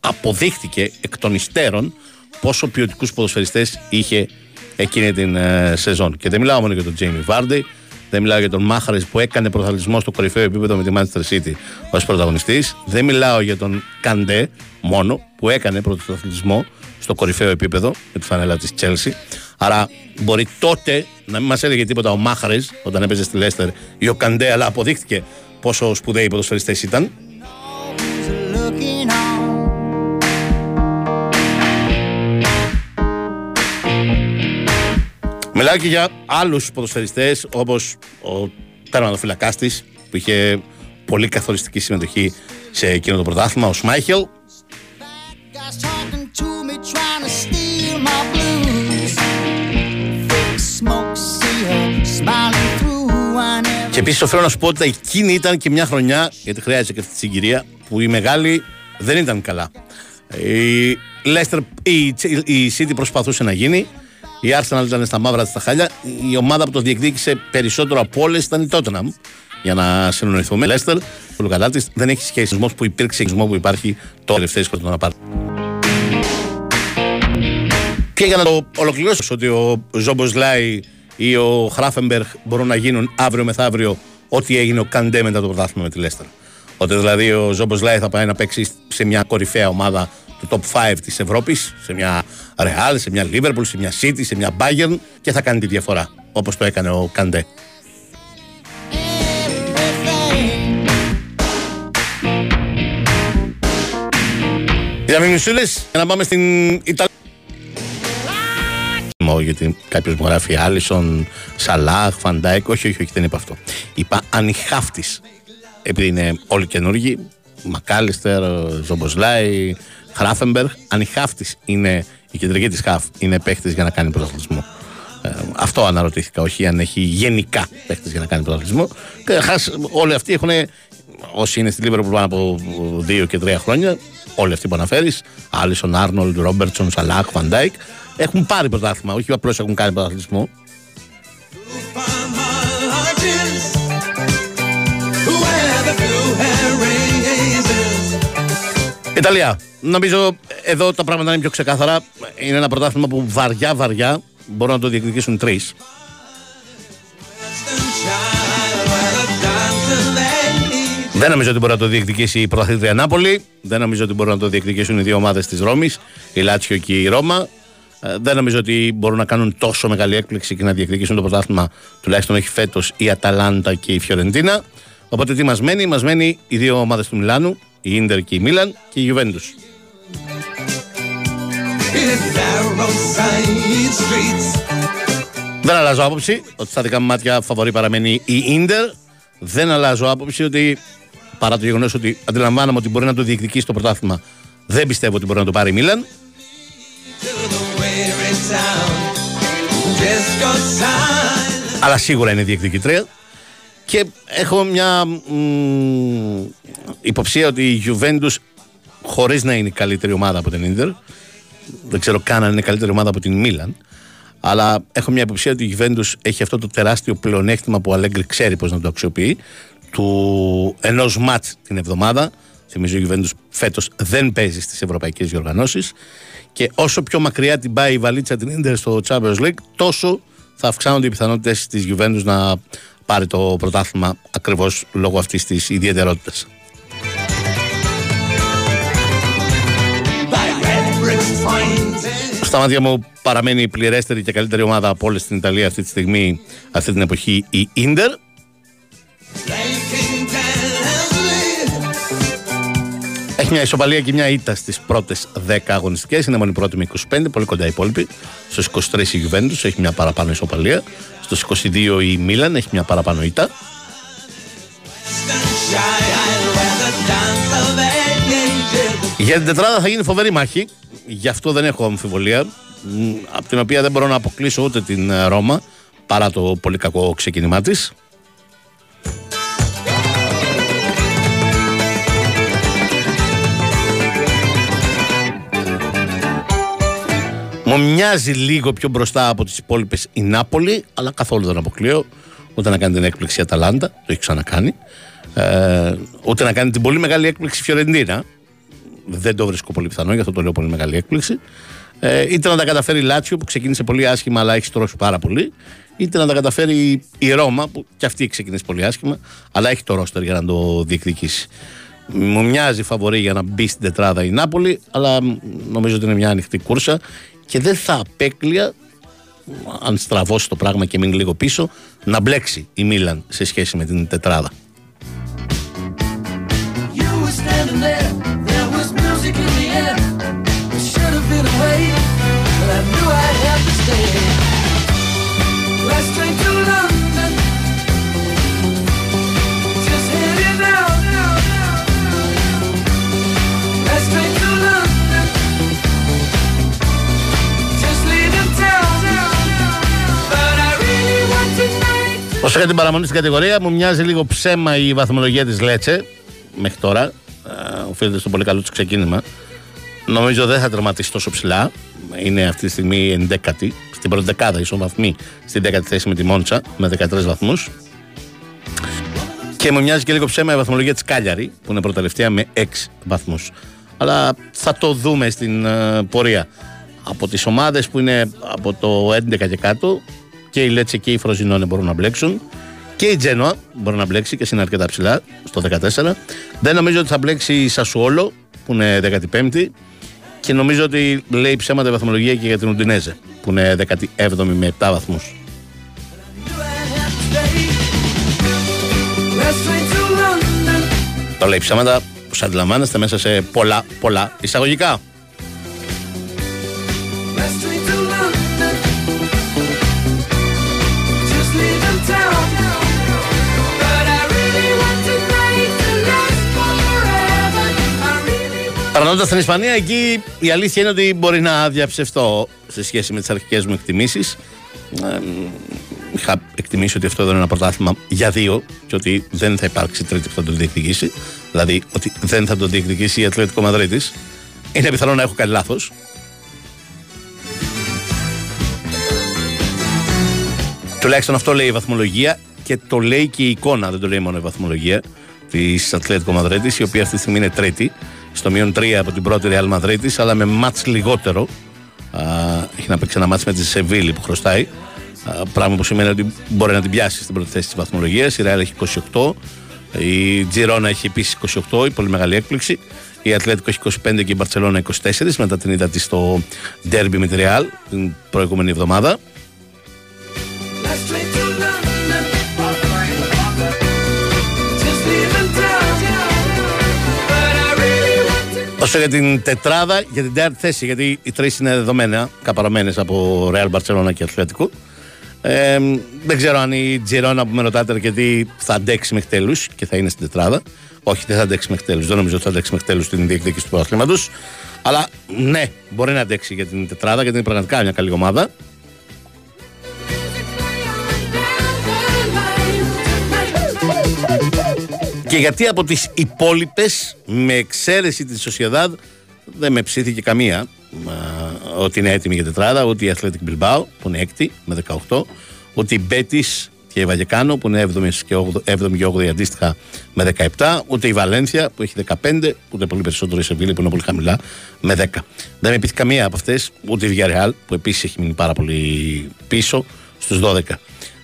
A: αποδείχτηκε εκ των υστέρων πόσο ποιοτικούς ποδοσφαιριστές είχε εκείνη την ε, σεζόν. Και δεν μιλάω μόνο για τον Τζέιμι Βάρντι, δεν μιλάω για τον Μάχαρη που έκανε πρωταθλητισμό στο κορυφαίο επίπεδο με τη Manchester City ως πρωταγωνιστής. Δεν μιλάω για τον Καντέ μόνο που έκανε πρωταθλητισμό στο κορυφαίο επίπεδο με τη φανέλα της Chelsea. Άρα μπορεί τότε να μην μας έλεγε τίποτα ο Μάχαρη όταν έπαιζε στη Λέστερ ή ο Καντέ, αλλά αποδείχτηκε πόσο σπουδαίοι οι ποδοσφαιριστές ήταν.
K: looking on.
A: Μιλάω και για άλλους ποδοσφαιριστές όπως ο τερματοφυλακάς της που είχε πολύ καθοριστική συμμετοχή σε εκείνο το πρωτάθλημα, ο Σμάιχελ. Και επίσης οφείλω να σου πω ότι εκείνη ήταν και μια χρονιά, γιατί χρειάζεται και αυτή τη συγκυρία, που οι μεγάλοι δεν ήταν καλά. Η Leicester, η, η City προσπαθούσε να γίνει. Η Arsenal ήταν στα μαύρα της τα χάλια. Η ομάδα που το διεκδίκησε περισσότερο από όλες ήταν η Tottenham. Για να συνοηθούμε. Η Leicester, πολύ καλά της, δεν έχει σχέση με που υπήρξε και που υπάρχει το τελευταίο χρόνο να πάρει. Και για να το ολοκληρώσω ότι ο Ζόμποσλάι ή ο Χράφεμπεργκ μπορούν να γίνουν αύριο μεθαύριο ό,τι έγινε ο Καντέ μετά το πρωτάθλημα με τη Λέστερ. Ότι δηλαδή ο Ζόμποσλάι θα πάει να παίξει σε μια κορυφαία ομάδα του top 5 της Ευρώπης, σε μια Real, σε μια Liverpool, σε μια City, σε μια Bayern και θα κάνει τη διαφορά όπως το έκανε ο Καντέ. Διαφημισούλες, για να πάμε στην Ιταλία. Μόνο γιατί κάποιος μου γράφει Άλισον, Σαλάχ, Φαν Ντάικ. Όχι, όχι, όχι, δεν είπα αυτό. Είπα ανιχάφτης. Επειδή είναι όλοι καινούργοι. Μακάλιστερ, Σόμποσλαϊ, Χράφενμπερχ. Αν οι χαφ της είναι, οι κεντρικοί της χαφ. Είναι παίχτης για να κάνει πρωταθλητισμό. Ε, αυτό αναρωτήθηκα, όχι αν έχει γενικά παίχτες για να κάνει πρωταθλητισμό. Καταρχάς, όλοι αυτοί έχουν. Όσοι είναι στη Λίβερπουλ πάνω από δύο και τρία χρόνια, όλοι αυτοί που αναφέρεις, Άλισον, Άρνολντ, Ρόμπερτσον, Σαλάχ, Φαν Ντάικ, έχουν πάρει πρωτάθλημα, όχι απλώς έχουν κάνει πρωταθλητισμό. Ιταλία. Νομίζω εδώ τα πράγματα είναι πιο ξεκάθαρα. Είναι ένα πρωτάθλημα που βαριά βαριά μπορούν να το διεκδικήσουν τρεις. Δεν νομίζω ότι μπορεί να το διεκδικήσει η πρωταθλήτρια Νάπολη. Δεν νομίζω ότι μπορούν να το διεκδικήσουν οι δύο ομάδες της Ρώμης, η Λάτσιο και η Ρώμα. Ε, Δεν νομίζω ότι μπορούν να κάνουν τόσο μεγάλη έκπληξη και να διεκδικήσουν το πρωτάθλημα, τουλάχιστον όχι φέτος, η Αταλάντα και η Φιωρεντίνα. Οπότε τι μας μένει, μας μένει οι δύο ομάδες του Μιλάνου, η ντερ και η Μίλαν και η Γιουβέντους. Δεν αλλάζω άποψη ότι στα δικά μου μάτια φαβορή παραμένει η ντερ. Δεν αλλάζω άποψη ότι παρά το γεγονός ότι αντιλαμβάνομαι ότι μπορεί να το διεκδικήσει το πρωτάθλημα, δεν πιστεύω ότι μπορεί να το πάρει η Μίλαν. Αλλά σίγουρα είναι διεκδικητρία. Και έχω μια μ, υποψία ότι η Juventus χωρίς να είναι η καλύτερη ομάδα από την Ίντερ δεν ξέρω καν αν είναι καλύτερη ομάδα από την Μίλαν αλλά έχω μια υποψία ότι η Juventus έχει αυτό το τεράστιο πλεονέκτημα που ο Αλέγκρι ξέρει πώς να το αξιοποιεί του ενός μάτς την εβδομάδα θυμίζω η Juventus φέτος δεν παίζει στις ευρωπαϊκές διοργανώσεις και όσο πιο μακριά την πάει η βαλίτσα την Ίντερ στο Champions League τόσο θα αυξάνονται οι πιθανότητες της Juventus να πάρει το πρωτάθλημα ακριβώς λόγω αυτής της ιδιαιτερότητας. Στα μάτια μου παραμένει η πληρέστερη και καλύτερη ομάδα από όλες στην Ιταλία αυτή τη στιγμή, αυτή την εποχή, η Ίντερ. Έχει μια ισοπαλία και μια ήττα στις πρώτες 10 αγωνιστικές. Είναι μόνο η πρώτη με 25, πολύ κοντά οι υπόλοιποι. Στους 23 η Juventus έχει μια παραπάνω ισοπαλία. Στους 22 η Μίλαν έχει μια παραπάνω ήττα. Για την τετράδα θα γίνει φοβερή μάχη. Γι' αυτό δεν έχω αμφιβολία. Μ, Από την οποία δεν μπορώ να αποκλείσω ούτε την ε, Ρώμα παρά το πολύ κακό ξεκίνημά της. Μου μοιάζει λίγο πιο μπροστά από τις υπόλοιπες η Νάπολη, αλλά καθόλου δεν αποκλείω. Ούτε να κάνει την έκπληξη η Αταλάντα, το έχει ξανακάνει. Ε, ούτε να κάνει την πολύ μεγάλη έκπληξη η Φιωρεντίνα. Δεν το βρίσκω πολύ πιθανό, γι' αυτό το λέω πολύ μεγάλη έκπληξη. Ε, είτε να τα καταφέρει η Λάτσιο που ξεκίνησε πολύ άσχημα, αλλά έχει στρώσει πάρα πολύ. Είτε να τα καταφέρει η Ρώμα που και αυτή ξεκίνησε πολύ άσχημα, αλλά έχει το ρόστερ για να το διεκδικήσει. Μου μοιάζει φαβορή για να μπει στην τετράδα η Νάπολη, αλλά μ, νομίζω ότι είναι μια ανοιχτή κούρσα και δεν θα απέκλεια, αν στραβώσει το πράγμα και μείνει λίγο πίσω, να μπλέξει η Μίλαν σε σχέση με την τετράδα.
K: standing there. There was tonight.
A: Όσο για την παραμονή στην κατηγορία, μου μοιάζει λίγο ψέμα η βαθμολογία της Λέτσε μέχρι τώρα. Ε, οφείλεται στο πολύ καλό του ξεκίνημα. Νομίζω δεν θα τερματίσει τόσο ψηλά. Είναι αυτή τη στιγμή 11η. Στην πρώτη δεκάδα ισοβαθμή στην 10η θέση με τη Μόντσα με 13 βαθμούς. Και μου μοιάζει και λίγο ψέμα η βαθμολογία της Κάλιαρη που είναι πρώτα με 6 βαθμούς. Αλλά θα το δούμε στην ε, πορεία. Από τις ομάδες που είναι από το 11 και κάτω και η Λέτσε και η Φροζινόνε μπορούν να μπλέξουν. Και η Τζένοα μπορεί να μπλέξει και είναι αρκετά ψηλά, στο 14. Δεν νομίζω ότι θα μπλέξει η Σασουόλο, που είναι 15η. Και νομίζω ότι λέει ψέματα η βαθμολογία και για την Ουντινέζε, που είναι 17η με 7 βαθμούς.
K: Last train to London.
A: Το λέει ψέματα, που αντιλαμβάνεστε μέσα σε πολλά, πολλά εισαγωγικά. Παρανώντα στην Ισπανία, εκεί η αλήθεια είναι ότι μπορεί να διαψευτώ σε σχέση με τις αρχικές μου εκτιμήσεις. Ε, είχα εκτιμήσει ότι αυτό εδώ είναι ένα πρωτάθλημα για δύο και ότι δεν θα υπάρξει τρίτη που θα το διεκδικήσει. Δηλαδή ότι δεν θα το διεκδικήσει η Ατλέτικο Μαδρίτης. Είναι πιθανό να έχω κάνει λάθος. Τουλάχιστον αυτό λέει η βαθμολογία και το λέει και η εικόνα, δεν το λέει μόνο η βαθμολογία της Ατλέτικο Μαδρίτης, η οποία αυτή τη στιγμή είναι τρίτη, στο μείον 3 από την πρώτη Real Madrid, αλλά με μάτς λιγότερο. Α, έχει να παίξει ένα μάτς με τη Σεβίλη που χρωστάει. Α, πράγμα που σημαίνει ότι μπορεί να την πιάσει στην πρώτη θέση της βαθμολογίας. Η Real έχει 28, η Τζιρόνα έχει επίσης 28, η πολύ μεγάλη έκπληξη. Η Ατλέτικο έχει 25 και η Μπαρσελόνα 24 μετά την είδα της στο ντέρμπι με τη Real την προηγούμενη εβδομάδα. Όσο για την τετράδα, για την τέταρτη θέση, γιατί οι τρει είναι δεδομένα, καπαρωμένε από Real Barcelona και Ατλέτικο. Ε, δεν ξέρω αν η Τζιρόνα που με ρωτάτε γιατί θα αντέξει μέχρι τέλου και θα είναι στην τετράδα. Όχι, δεν θα αντέξει μέχρι τέλου. Δεν νομίζω ότι θα αντέξει μέχρι τέλου την διεκδίκηση του πρωταθλήματο. Αλλά ναι, μπορεί να αντέξει για την τετράδα γιατί είναι πραγματικά μια καλή ομάδα. Και γιατί από τις υπόλοιπες με εξαίρεση της Σοσιαδάδ δεν με ψήθηκε καμία α, ότι είναι έτοιμη για τετράδα, ούτε η Athletic Bilbao που είναι έκτη με 18, ούτε η Betis και η Βαγεκάνο που είναι 7η και 8η και 8η αντίστοιχα με 17, ούτε η Βαλένθια που έχει 15, ούτε πολύ περισσότερο η Σεβίλη που είναι πολύ χαμηλά με 10. Δεν με πείθει καμία από αυτές, ούτε η Villarreal που επίσης έχει μείνει πάρα πολύ πίσω στους 12.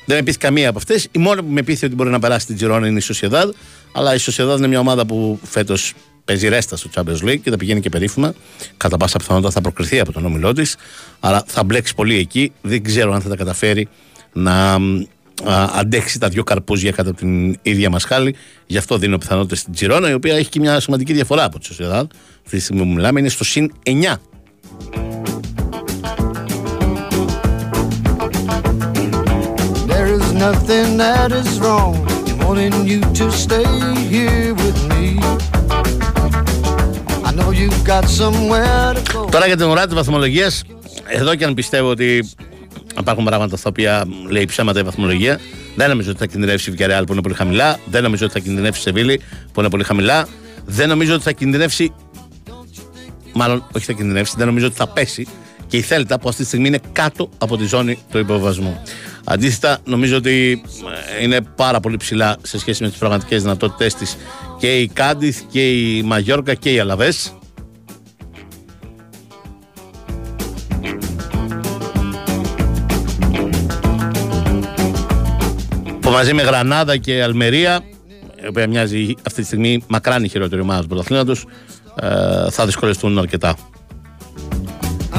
A: Δεν με πείθει καμία από αυτές. Η μόνη που με πείθει ότι μπορεί να περάσει την Τζιρόνα είναι η Σοσιαδάδ. Αλλά η Σοσιαδάδ είναι μια ομάδα που φέτος παίζει ρέστα στο Champions League και θα πηγαίνει και περίφημα. Κατά πάσα πιθανότητα θα προκριθεί από τον όμιλό της. Αλλά θα μπλέξει πολύ εκεί. Δεν ξέρω αν θα τα καταφέρει να α, αντέξει τα δυο καρπούζια κατά από την ίδια μασχάλη. Γι' αυτό δίνω πιθανότητα στην Τζιρόνα, η οποία έχει και μια σημαντική διαφορά από τη Σοσιαδάδ. Αυτή τη στιγμή που μιλάμε είναι στο συν 9.
K: There is nothing that is wrong in wanting you to stay here with me. I know you've got somewhere to go.
A: Τώρα για την ουρά της βαθμολογίας, εδώ και αν πιστεύω ότι υπάρχουν πράγματα στα οποία λέει ψέματα η βαθμολογία, δεν νομίζω ότι θα κινδυνεύσει η Villarreal που είναι πολύ χαμηλά, δεν νομίζω ότι θα κινδυνεύσει η Σεβίλη που είναι πολύ χαμηλά, δεν νομίζω ότι θα κινδυνεύσει. Μάλλον, όχι θα κινδυνεύσει, δεν νομίζω ότι θα πέσει και η Θέλτα που αυτή τη στιγμή είναι κάτω από τη ζώνη του υποβασμού. Αντίθετα, νομίζω ότι ε, είναι πάρα πολύ ψηλά σε σχέση με τις πραγματικές δυνατότητές της και η Κάντιθ και η Μαγιόρκα και η Αλαβές που μαζί με Γρανάδα και Αλμερία, η οποία μοιάζει αυτή τη στιγμή μακράν η χειρότερη ομάδα του πρωταθλήματος, ε, θα δυσκολευτούν αρκετά.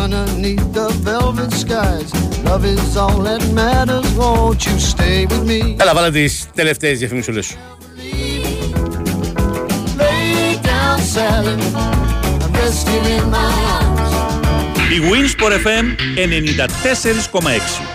K: Underneath the velvet skies, love is all that matters. Won't you stay with me?
A: Έλα, βάλε τις τελευταίες διαφημισούλες σου.
K: Lay down my salad and rest you in my arms.
D: Η Winsport FM 94,6.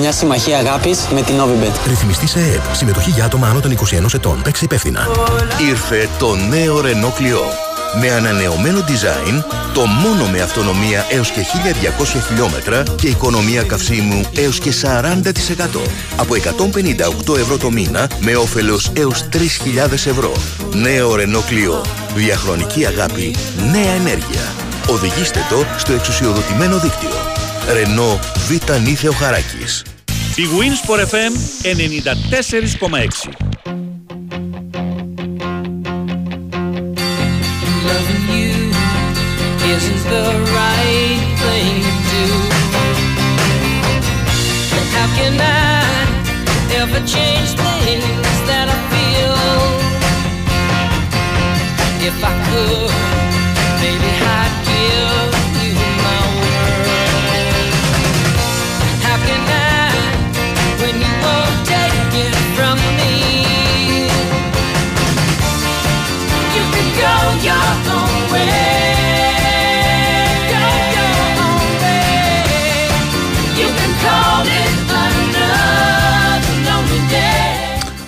L: μια συμμαχία αγάπης με την Novibet.
M: Ρυθμιστής σε ΕΕΠ. Συμμετοχή για άτομα άνω των 21 ετών. Παίξε υπεύθυνα. Ήρθε το νέο Renault Clio. Με ανανεωμένο design, το μόνο με αυτονομία έως και 1200 χιλιόμετρα και οικονομία καυσίμου έως και 40%. Από 158 ευρώ το μήνα με όφελος έως 3.000 ευρώ. Νέο Renault Clio. Διαχρονική αγάπη, νέα ενέργεια. Οδηγήστε το στο εξουσιοδοτημένο δίκτυο. Β' Τανίθια ο Χαράκη.
D: Η Wings for FM 94,6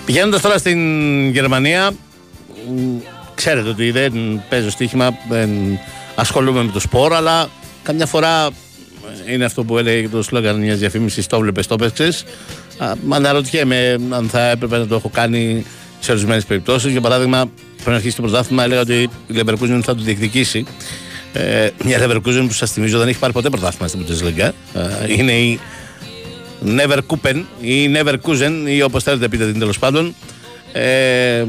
A: Πηγαίνοντας τώρα στην Γερμανία, μ, ξέρετε ότι δεν παίζω στοίχημα, δεν ασχολούμαι με το σπορ, αλλά καμιά φορά ε, είναι αυτό που έλεγε το σλόγκαν μιας διαφήμισης, το βλέπεις, το 'παιξες. Μα αναρωτιέμαι αν θα έπρεπε να το έχω κάνει σε ορισμένες περιπτώσεις. Για παράδειγμα, πριν αρχίσει το πρωτάθλημα, έλεγα ότι η Leverkusen θα το διεκδικήσει. Ε, μια Leverkusen που σας θυμίζω δεν έχει πάρει ποτέ πρωτάθλημα στην Bundesliga. Ε, είναι η Never Kupen ή Never Kusen ή όπως θέλετε πείτε την τέλος πάντων. Ε,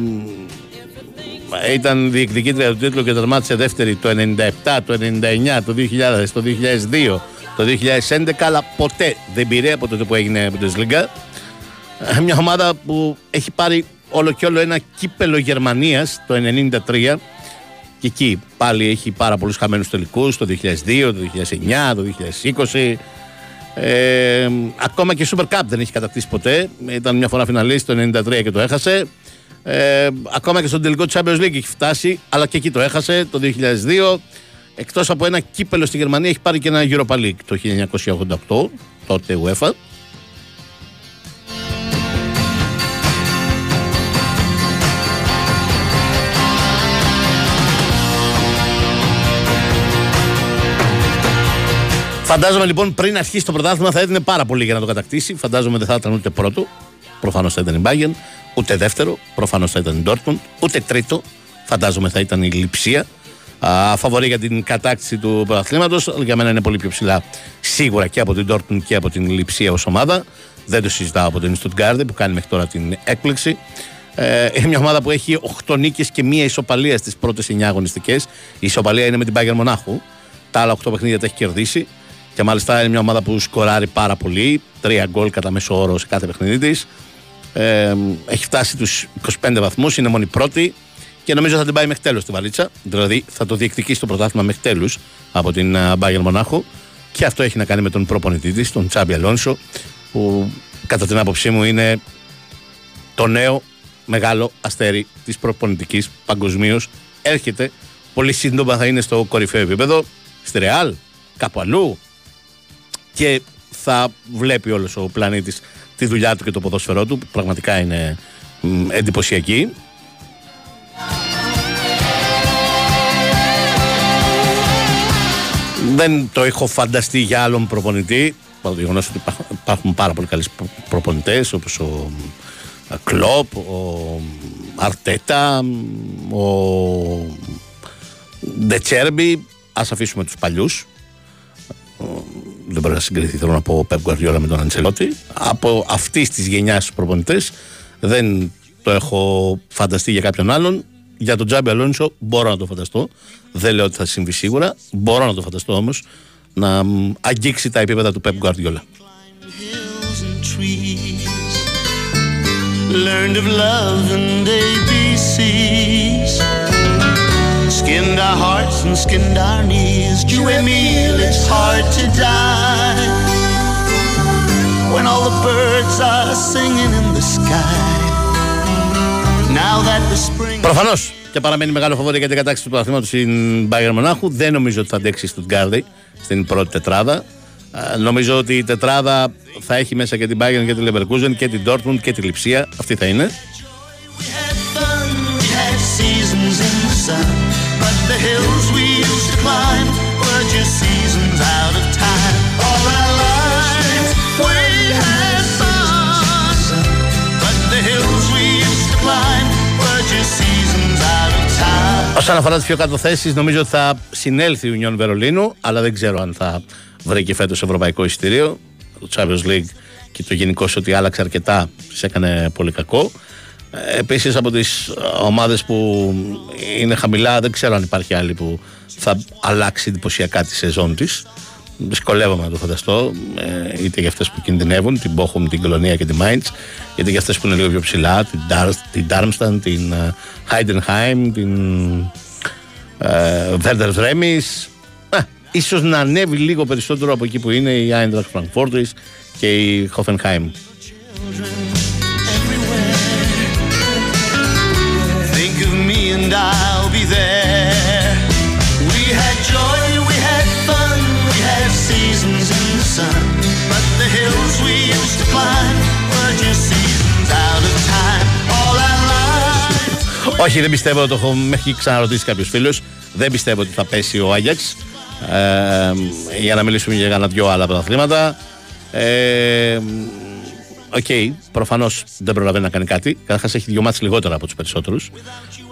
A: ήταν διεκδικήτρια του τίτλου και τερμάτισε δεύτερη το 97, το 99, το 2000, το 2002, το 2011, αλλά ποτέ δεν πήρε από τότε που έγινε Bundesliga. Ε, Μια ομάδα που έχει πάρει όλο και όλο ένα κύπελο Γερμανίας το 93 και εκεί πάλι έχει πάρα πολλούς χαμένους τελικούς το 2002, το 2009, το 2020 ε, ακόμα και Super Cup δεν έχει κατακτήσει ποτέ. Ήταν μια φορά φιναλίστη το 93 και το έχασε. Ε, ακόμα και στον τελικό Champions League έχει φτάσει, αλλά και εκεί το έχασε το 2002. Εκτός από ένα κύπελο στη Γερμανία έχει πάρει και ένα Europa League το 1988, τότε UEFA. Φαντάζομαι λοιπόν πριν αρχίσει το πρωτάθλημα θα έδινε πάρα πολύ για να το κατακτήσει. Φαντάζομαι δεν θα ήταν ούτε πρώτο. Προφανώς θα ήταν η Bayern. Ούτε δεύτερο. Προφανώς θα ήταν η Dortmund. Ούτε τρίτο. Φαντάζομαι θα ήταν η Λιψία. Α, φαβορεί για την κατάκτηση του πρωταθλήματος. Για μένα είναι πολύ πιο ψηλά σίγουρα και από την Dortmund και από την Λιψία ως ομάδα. Δεν το συζητάω από την Stuttgart που κάνει μέχρι τώρα την έκπληξη. Ε, είναι μια ομάδα που έχει 8 νίκες και μία ισοπαλία στις πρώτες 9 αγωνιστικές. Η ισοπαλία είναι με την Bayern Μονάχου. Τα άλλα 8 παιχνίδια τα έχει κερδίσει. Και μάλιστα είναι μια ομάδα που σκοράρει πάρα πολύ. Τρία γκολ κατά μέσο όρο σε κάθε παιχνίδι της. Ε, έχει φτάσει τους 25 βαθμούς, είναι μόνη πρώτη και νομίζω θα την πάει μέχρι τέλος τη βαλίτσα. Δηλαδή θα το διεκδικήσει το πρωτάθλημα μέχρι τέλους από την ε, Bayern Μονάχου. Και αυτό έχει να κάνει με τον προπονητή της, τον Τσάμπι Αλόνσο, που κατά την άποψή μου είναι το νέο μεγάλο αστέρι της προπονητικής παγκοσμίως. Έρχεται πολύ σύντομα, θα είναι στο κορυφαίο επίπεδο, στη Ρεάλ, κάπου αλλού, και θα βλέπει όλος ο πλανήτης τη δουλειά του και το ποδόσφαιρό του που πραγματικά είναι μ, εντυπωσιακή δεν το έχω φανταστεί για άλλον προπονητή παρά το γεγονός ότι υπά- υπάρχουν πάρα πολύ καλοί προπονητές όπως ο ε, Κλοπ, ο Αρτέτα, ο Ντετσέρμπι. Α αφήσουμε τους παλιούς. Δεν μπορεί να συγκριθεί, θέλω να πω, ο Πεπ Γκουαρδιόλα με τον Αντσελότη. Από αυτής της γενιάς προπονητές δεν το έχω φανταστεί για κάποιον άλλον. Για τον Τζάμπι Αλόνσο μπορώ να το φανταστώ. Δεν λέω ότι θα συμβεί σίγουρα. Μπορώ να το φανταστώ όμως να μ, αγγίξει τα επίπεδα του Pep Guardiola.
K: hills and trees. Learned of love and ABCs. Skinned our hearts and skinned our knees. You and me, it's hard to die. When all the birds are singing in the sky. Now that the spring.
A: Προφανώς και παραμένει μεγάλο φοβόρη για την κατάξυση του πρωταθλήματος στην Bayern Μονάχου. Δεν νομίζω ότι θα αντέξει στην Γκάρδη στην πρώτη τετράδα. Ε, νομίζω ότι η τετράδα θα έχει μέσα και την Bayern και την Leverkusen και την Dortmund και τη Λιψία. Αυτή θα είναι.
K: fun. We had seasons in
A: Όσον αφορά τις πιο κάτω θέσεις, νομίζω ότι θα συνέλθει η Union Βερολίνου, αλλά δεν ξέρω αν θα βρέχει φέτος Ευρωπαϊκό Ισητηρίο. Το Champions League και το γενικό σου ότι άλλαξε αρκετά σε έκανε πολύ κακό. Επίσης από τις ομάδες που είναι χαμηλά, δεν ξέρω αν υπάρχει άλλη που θα αλλάξει εντυπωσιακά τη σεζόν της. Δυσκολεύομαι να το φανταστώ, ε, είτε για αυτές που κινδυνεύουν, την Bochum, την Κολονία και τη Mainz, είτε για αυτές που είναι λίγο πιο ψηλά, την, Dar- την Darmstadt, την ε, Heidenheim, την ε, Werder Βρέμις ε, ίσως να ανέβει λίγο περισσότερο από εκεί που είναι η Eintracht Frankfurt και η Hoffenheim
K: and I'll be there. We had joy, we had fun, we had seasons in the sun. But the hills we used to climb were just seasons out of time. All our lives.
A: όχι δεν πιστεύω το έχω με έχει ξαναρωτήσει κάποιος φίλος δεν πιστεύω ότι θα πέσει ο Άγιαξ ε, για να μιλήσουμε για ένα δυο άλλα πρωταθλήματα ε, οκ, προφανώς δεν προλαβαίνει να κάνει κάτι. Καταρχάς έχει δύο μάτς λιγότερα από τους περισσότερους.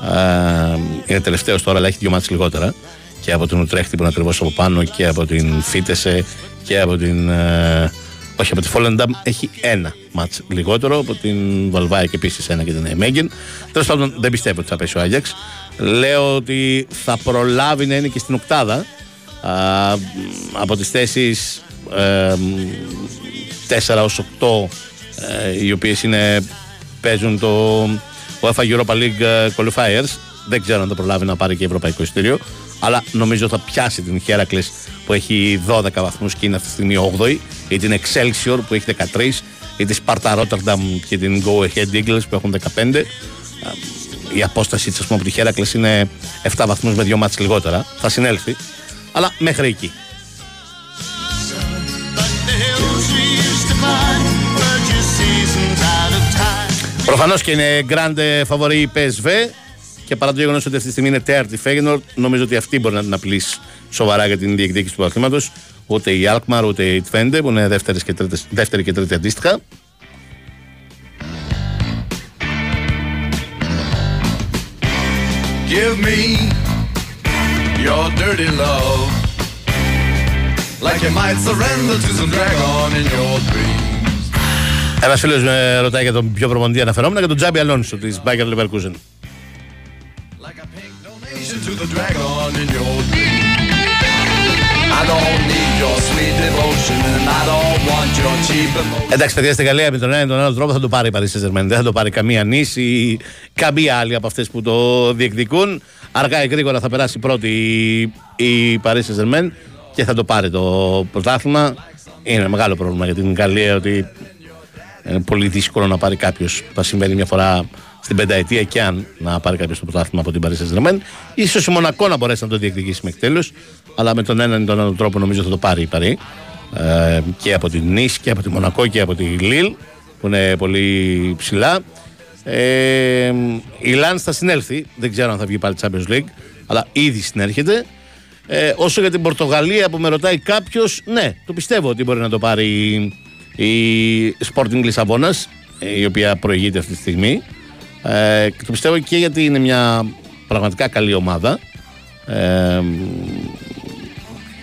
A: Ε, είναι τελευταίος τώρα, αλλά έχει δύο μάτς λιγότερα. Και από την Ουτρέχτη που είναι ακριβώς από πάνω και από την Φίτεσε και από την. Ε, όχι, από τη Φόλενταμ έχει ένα μάτς λιγότερο. Από την Βαλβάη και επίσης ένα και την Μέγγεν. Τέλος πάντων, δεν πιστεύω ότι θα πέσει ο Άγιαξ. Λέω ότι θα προλάβει να είναι και στην Οκτάδα. Α, από τις θέσεις ε, 4 ως 8 ε, οι οποίες είναι, παίζουν το UEFA Europa League ε, Qualifiers. Δεν ξέρω αν θα προλάβει να πάρει και ευρωπαϊκό εισιτήριο αλλά νομίζω θα πιάσει την Heracles που έχει 12 βαθμούς και είναι αυτή τη στιγμή 8η ή την Excelsior που έχει 13 ή τη Sparta Rotterdam και την Go Ahead Eagles που έχουν 15 Ε, η απόσταση της ας πούμε από τη Heracles είναι 7 βαθμούς με 2 μάτς λιγότερα. Θα συνέλθει αλλά μέχρι εκεί.
K: The hills we used to climb
A: Προφανώς και είναι grande favori η PSV και παρά το γεγονός ότι αυτή τη στιγμή είναι τέρτη Feyenoord, νομίζω ότι αυτή μπορεί να την απειλήσει σοβαρά για την διεκδίκηση του πρωταθλήματο. Ούτε η Alkmaar ούτε η Twente που είναι δεύτερη και, τρίτες, δεύτερη και τρίτη αντίστοιχα.
N: Give me your dirty love. Like you might surrender to some dragon in your dreams.
A: Ένας φίλος με ρωτάει για τον πιο προπονητή αναφερόμενο για τον Τζάμπι Αλόνσο της Bayer Leverkusen.
N: Nation to the dragon in your dreams. I don't need your sweet devotion and I don't want your cheap emotion.
A: Εντάξει, παιδιά, στην Γαλλία με τον ένα ή τον άλλο τρόπο θα το πάρει η Paris Saint-Germain. Δεν θα το πάρει καμία νήση ή καμία άλλη από αυτές που το διεκδικούν. Αργά ή γρήγορα θα περάσει πρώτη η, η Paris Saint-Germain και θα το πάρει το πρωτάθλημα. Είναι μεγάλο πρόβλημα για την Γαλλία ότι είναι πολύ δύσκολο να πάρει κάποιος. Θα συμβαίνει μια φορά στην πενταετία και αν να πάρει κάποιος το πρωτάθλημα από την Paris Saint-Germain. σω η Μονακό να μπορέσει να το διεκδικήσει μέχρι τέλο. Αλλά με τον έναν ή τον άλλο τρόπο νομίζω θα το πάρει η Paris. Ε, και από την Νης και από τη Μονακό και από τη Λίλ που είναι πολύ ψηλά. Ε, η Λάνς θα συνέλθει. Δεν ξέρω αν θα βγει πάλι Champions League, αλλά ήδη συνέρχεται. Ε, όσο για την Πορτογαλία που με ρωτάει κάποιος, ναι, το πιστεύω ότι μπορεί να το πάρει η, η Sporting Λισαβόνας, η οποία προηγείται αυτή τη στιγμή. Ε, και το πιστεύω και γιατί είναι μια πραγματικά καλή ομάδα. Ε,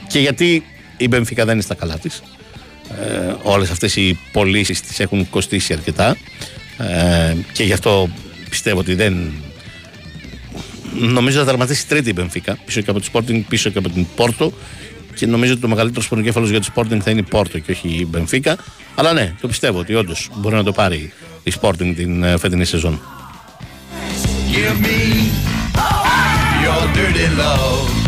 A: και γιατί η Μπενφίκα δεν είναι στα καλά της. Ε, όλες αυτές οι πωλήσεις τις έχουν κοστίσει αρκετά ε, και γι' αυτό πιστεύω ότι δεν Νομίζω θα τερματίσει τρίτη η Μπενφίκα, πίσω και από τη Sporting, πίσω και από την Πόρτο. Και νομίζω ότι το μεγαλύτερο σπονοκέφαλο για τη Sporting θα είναι η Πόρτο και όχι η Μπενφίκα. Αλλά ναι, το πιστεύω ότι όντως μπορεί να το πάρει η Sporting την ε, φετινή σεζόν.
N: Give me your dirty love.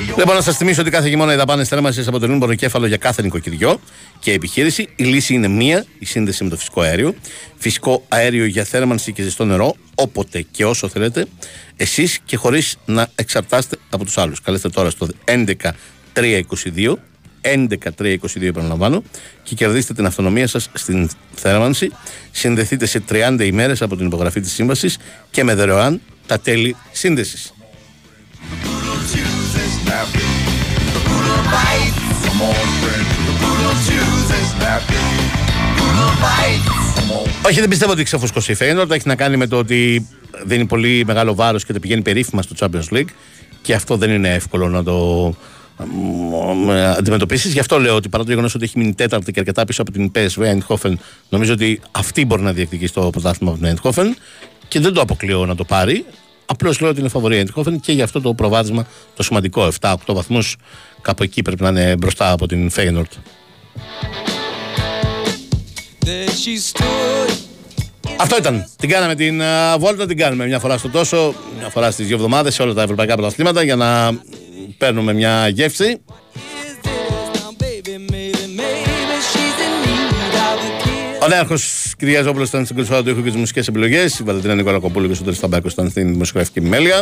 N: The way you
A: Λοιπόν, να σας θυμίσω ότι κάθε χειμώνα οι δαπάνες θέρμανσης αποτελούν πονοκέφαλο για κάθε νοικοκυριό και επιχείρηση. Η λύση είναι μία, η σύνδεση με το φυσικό αέριο. Φυσικό αέριο για θέρμανση και ζεστό νερό, όποτε και όσο θέλετε, εσείς και χωρίς να εξαρτάστε από τους άλλους. Καλέστε τώρα στο 11322. 11322 επαναλαμβάνω και κερδίστε την αυτονομία σας στην θέρμανση συνδεθείτε σε 30 ημέρες από την υπογραφή της σύμβασης και με δωρεάν τα τέλη σύνδεσης
N: Tuesday snappy. The poodle bites. Come on, friend. The poodle Tuesday snappy. Poodle bites. Come on.
A: Όχι, δεν πιστεύω ότι ξεφουσκώσει η Φέινορντ. Έχει να κάνει με το ότι δίνει πολύ μεγάλο βάρος και το πηγαίνει περίφημα στο Champions League. Και αυτό δεν είναι εύκολο να το αντιμετωπίσεις. Γι' αυτό λέω ότι παρά το γεγονός ότι έχει μείνει τέταρτη και αρκετά πίσω από την PSV Eindhoven, νομίζω ότι αυτή μπορεί να διεκδικήσει το πρωτάθλημα από την Eindhoven και δεν το αποκλείω να το πάρει. Απλώς λέω ότι είναι φαβορή η Eindhoven και γι' αυτό το προβάδισμα το σημαντικό 7-8 βαθμούς κάπου εκεί πρέπει να είναι μπροστά από την Feyenoord.
O: There she stood.
A: Αυτό ήταν. Την κάναμε την α, βόλτα, την κάνουμε μια φορά στο τόσο, μια φορά στις δύο εβδομάδες σε όλα τα ευρωπαϊκά πρωταθλήματα για να μ, παίρνουμε μια γεύση. Ο Νέαρχο Κυριαζόπουλος ήταν στην κονσόλα του ήχου και τι μουσικέ επιλογές. Η Βαλεντίνα Νικολακοπούλου και ο Σωτήρης Ταμπάκο ήταν στην δημοσιογραφική επιμέλεια.